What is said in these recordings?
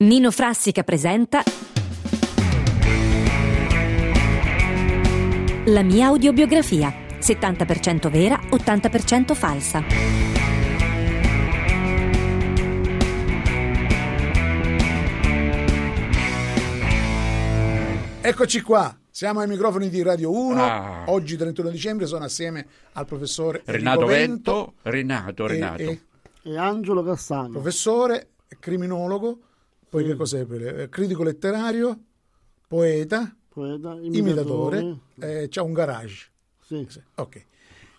Nino Frassica presenta La mia audiobiografia, 70% vera, 80% falsa. Eccoci qua, siamo ai microfoni di Radio 1. Ah. Oggi 31 dicembre sono assieme al professore Renato Enrico Vento, Renato, e- Renato. e E Angelo Cassano. professore, criminologo, poi che cos'è? Eh, Critico letterario, poeta, poeta, imitatore, imitatore. eh, c'ha un garage. Sì. Ok.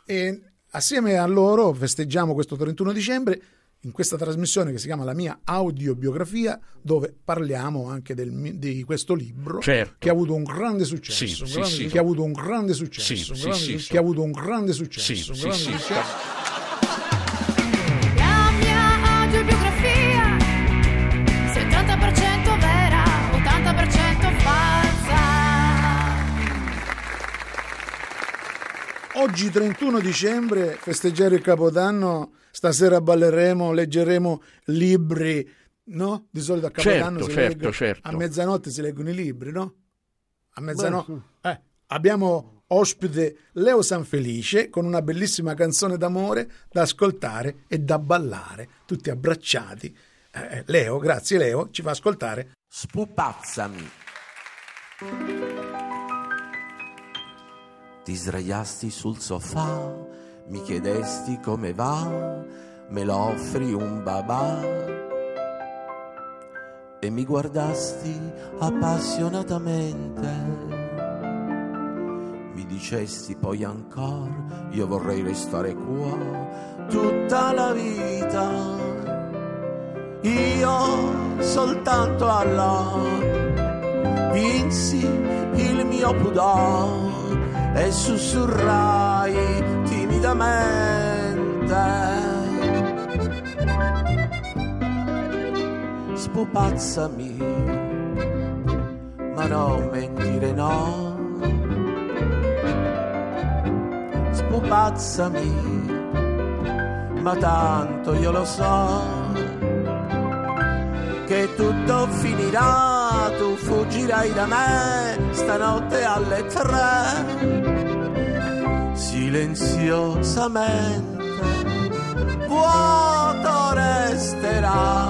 E assieme a loro festeggiamo questo 31 dicembre in questa trasmissione che si chiama La mia audiobiografia, dove parliamo anche del di questo libro Certo. che ha avuto un grande successo. Sì, un sì, grande- sì. Che ha avuto un grande successo. Sì, un sì, grande sì, sì. Che ha avuto un grande successo. Sì, un sì, grande sì. successo. Oggi 31 dicembre, festeggiare il Capodanno, stasera balleremo, leggeremo libri, no? Di solito a Capodanno Certo, si certo, legge- certo. a mezzanotte si leggono i libri, no? A mezzanotte. Eh, abbiamo ospite Leo Sanfelice con una bellissima canzone d'amore da ascoltare e da ballare, tutti abbracciati. Eh, Leo, grazie Leo, ci fa ascoltare. Spupazzami. Ti sdraiasti sul sofà, mi chiedesti come va, me lo offri un babà. E mi guardasti appassionatamente. Mi dicesti poi ancora, io vorrei restare qua tutta la vita. Io soltanto Allah vinsi il mio pudor e sussurrai timidamente. Spupazzami, ma non mentire no. Spupazzami, ma tanto io lo so che tutto finirà, tu fuggirai da me stanotte alle tre. Silenziosamente, vuoto resterà.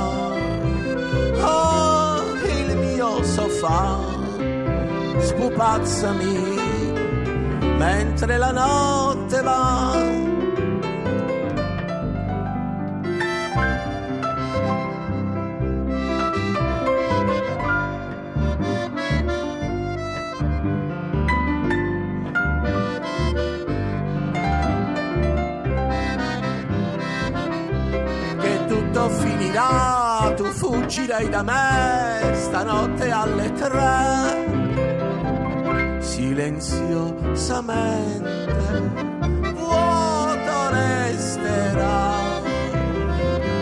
Oh, il mio sofà, spupazzami mentre la notte va. Tu fuggirai da me stanotte alle tre. Silenziosamente, vuoto resterà.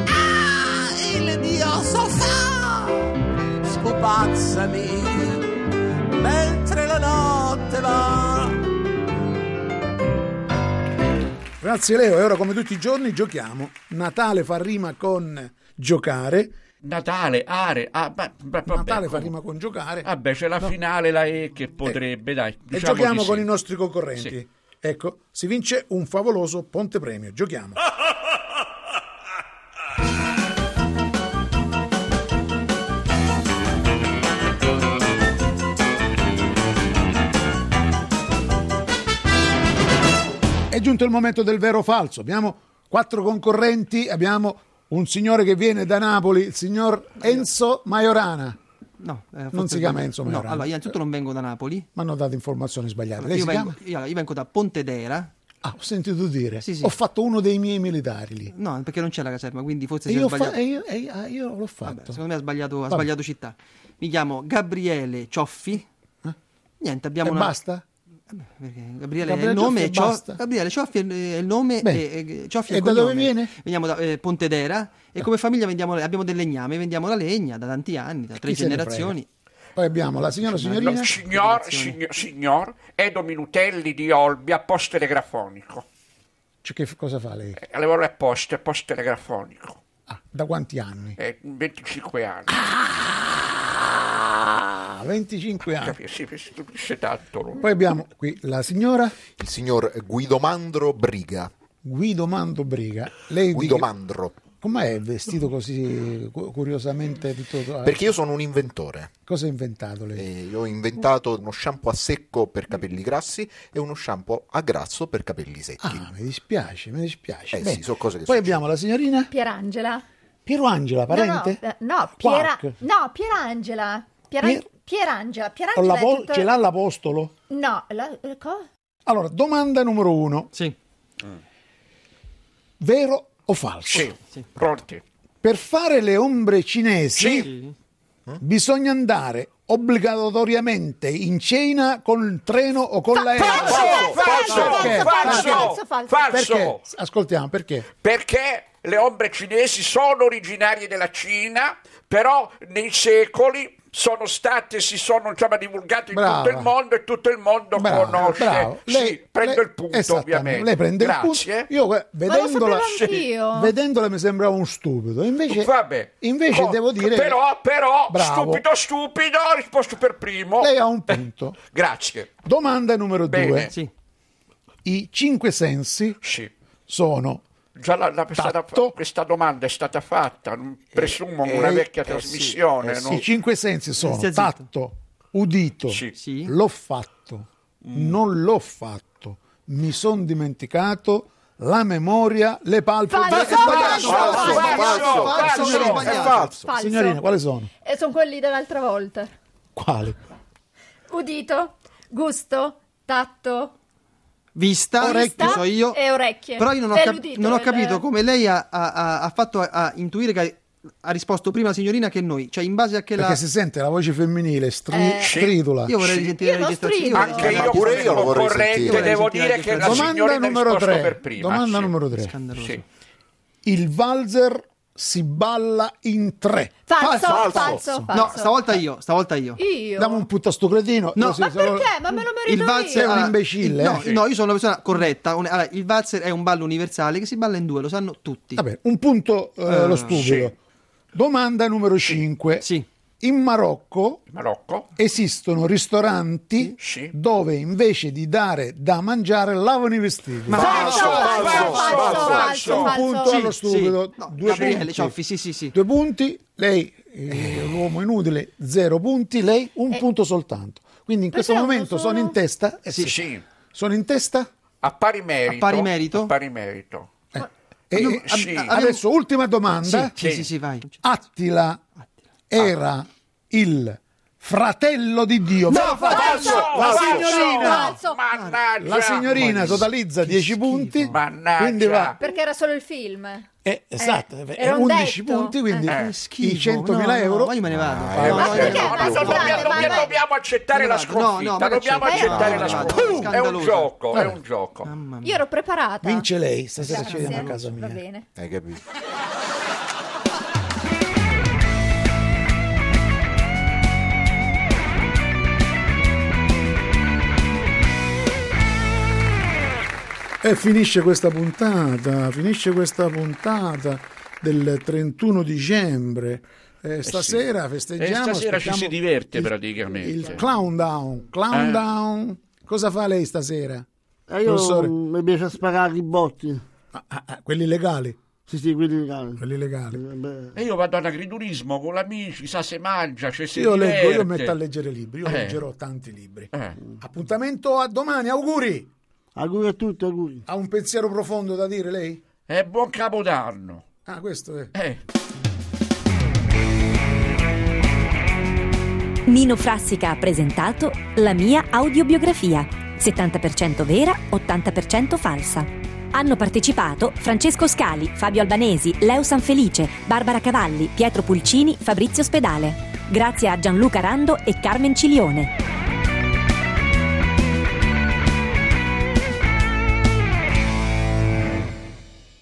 Ah, il mio sofà, spupazzami, mentre la notte va. Grazie Leo, e ora come tutti i giorni giochiamo. Natale fa rima con giocare. Natale, are, ah, beh, beh, vabbè, Natale fa rima con giocare. Vabbè, c'è la No. finale, la E che potrebbe, dai. e diciamo giochiamo di con sì. i nostri concorrenti. Sì. Ecco, si vince un favoloso ponte premio. Giochiamo. È giunto il momento del vero o falso. Abbiamo quattro concorrenti, abbiamo un signore che viene da Napoli, il signor Enzo Maiorana. No, eh, Non si chiama. Enzo No, Maiorana. allora, io innanzitutto non vengo da Napoli. Mi hanno dato informazioni sbagliate. Lei Io vengo, io, io vengo da Pontedera. Ah, ho sentito dire. Sì, sì. Ho fatto uno dei miei militari lì. No, perché non c'è la caserma, quindi forse E si è io, fa- sbagliato. e io- e io- l'ho Vabbè, fatto. secondo me ha sbagliato, ha Vabbè. sbagliato città. Mi chiamo Gabriele Cioffi. Niente, abbiamo Eh? e una... basta? Gabriele, Gabriele è il nome, Cioffi e. Gabriele Cioffi è il- nome Bene. e, Cioffi è E da dove viene? Veniamo da eh, Pontedera e come famiglia vendiamo- abbiamo del legname, vendiamo la legna da tanti anni, da tre Chi generazioni. Poi abbiamo la signora signorina. No, signor, signor, signor Edo Minutelli di Olbia, post telegrafonico. Cioè, che f- cosa fa lei? Eh, Lavoro a poste, post telegrafonico. Ah, da quanti anni? Eh, 25 anni. Ah, 25 anni. Capisci? Stupisce tanto. no? Poi abbiamo qui la signora Il signor Guidomandro Briga. Guido Mando Briga. Lei di- Guidomandro. Com'è vestito così cu- curiosamente tutto? Perché io sono un inventore. Cosa ha inventato lei? E io ho inventato uno shampoo a secco per capelli grassi e uno shampoo a grasso per capelli secchi. Ah, mi dispiace, mi dispiace. Eh Bene. sì, sono cose che Poi succedono. abbiamo la signorina Pierangela. Pierangela, parente? No, no, eh, no, Piera- Quark. no, Pierangela. Piera- Pier- Pierangela. Pierangela la è vo- tutto- Ce l'ha l'apostolo? No, la, eh, co- Allora, domanda numero uno. Sì. Vero o falso? Sì, pronti? Per fare le ombre cinesi Sì. bisogna andare obbligatoriamente in cena con il treno o con l'aereo. Falso, falso, falso, falso. falso. Perché? Ascoltiamo, perché? Perché le ombre cinesi sono originarie della Cina, però nei secoli sono state, si sono insomma, divulgate in Brava. tutto il mondo e tutto il mondo Bravo, conosce. bravo. Sì, prendo lei- il punto, esattamente, ovviamente. Lei prende Grazie. il punto. Io guarda, vedendola, anch'io. vedendola mi sembrava un stupido. Invece, Vabbè. invece Co- devo dire Però, però, Bravo. stupido, stupido, ho risposto per primo. lei ha un punto. Grazie. Domanda numero Bene. due. Sì. I cinque sensi Sì. sono Già la- la- questa, Tatto. questa domanda è stata fatta, non- presumo eh, una vecchia eh, sì, trasmissione. eh, no? I cinque sensi sono tatto, udito, Sì. Sì. l'ho fatto, non l'ho fatto, mi sono dimenticato, la memoria, le palpebre. Falso, falso, falso, falso, falso. falso. Signorina, quali sono? E sono quelli dell'altra volta. Quali? Udito, gusto, tatto, Vista, Vista che so io. e orecchie. Però io non ho, cap- non ho il- capito come lei ha, ha- ha- fatto a, a intuire che ha risposto prima la signorina che noi. Cioè, in base a che la. Perché si sente la voce femminile stri- Eh. stridula. Io vorrei Io la registrazione. strido. Anche Ma io pure io lo vorrei sentire. devo dire che la sentire la signorina Domanda ha numero risposto 3. per prima. Domanda sì. numero 3. Scandaloso. Sì. Il valzer si balla in tre. Falso, Falso. falso, falso. No, stavolta io, stavolta io. Io. Dammi un punto a sto cretino. No. così Ma perché? Ma me lo merito Il valzer Sei un allora, imbecille, il- no, eh? no, io sono una persona corretta. Un- allora, il valzer è un ballo universale che si balla in due, lo sanno tutti. Vabbè, un punto eh, Eh, lo stupido. sì. Domanda numero 5. Sì. In Marocco Marocco? esistono ristoranti Sì. dove invece di dare da mangiare lavano i vestiti. Ma- Falso, Falso, falso, falso, un punto allo stupido. Due punti. Cioffi, sì, sì, sì. Due punti, lei, eh, l'uomo inutile, zero punti, lei un punto soltanto. Quindi in questo momento sono- sono in testa? Eh Sì, sì. Sono in testa? A pari merito. A pari merito? A pari merito. E- Io- e- sì. adesso, ultima domanda. Sì, sì, sì, vai. Attila era il fratello di Dio. Falso! La falso, signorina, Falso. Mannaggia! la signorina totalizza 10 punti, Mannaggia. quindi va Perché era solo il film. eh, esatto, Eh, è era un 11 detto. punti, quindi Eh. i Schifo, 100.000 no, no, euro. ma io me ne vado. Ah, No, eh, no, ne perché? No, no, dobbiamo, dobbiamo- dobbiamo accettare la No, no, sconfitta. ma che dobbiamo c'è? accettare No, la no, no, sconfitta. È un gioco, è un gioco. Mamma mia. Io ero preparata. Vince lei, stasera ci vediamo a casa mia. Va bene. Hai capito? E finisce questa puntata, finisce questa puntata del 31 dicembre. Eh, stasera festeggiamo. Eh, stasera ci si diverte il- praticamente. Il clown down, clown Eh. down. Cosa fa lei stasera? E io Professore. mi piace sparare i botti. Ah, ah, ah, quelli legali, Sì, sì, quelli legali. quelli legali. Eh, E io vado all'agriturismo con gli amici, sa se mangia, ci si Io leggo, io diverte. metto a leggere libri, io Eh. leggerò tanti libri. Eh. Appuntamento a domani, auguri! Auguri a tutti, auguri. Ha un pensiero profondo da dire lei? E buon capodanno. Ah, questo è. Eh. Nino Frassica ha presentato La mia audiobiografia, 70% vera, 80% falsa. Hanno partecipato Francesco Scali, Fabio Albanesi, Leo Sanfelice, Barbara Cavalli, Pietro Pulcini, Fabrizio Spedale. Grazie a Gianluca Rando e Carmen Cilione.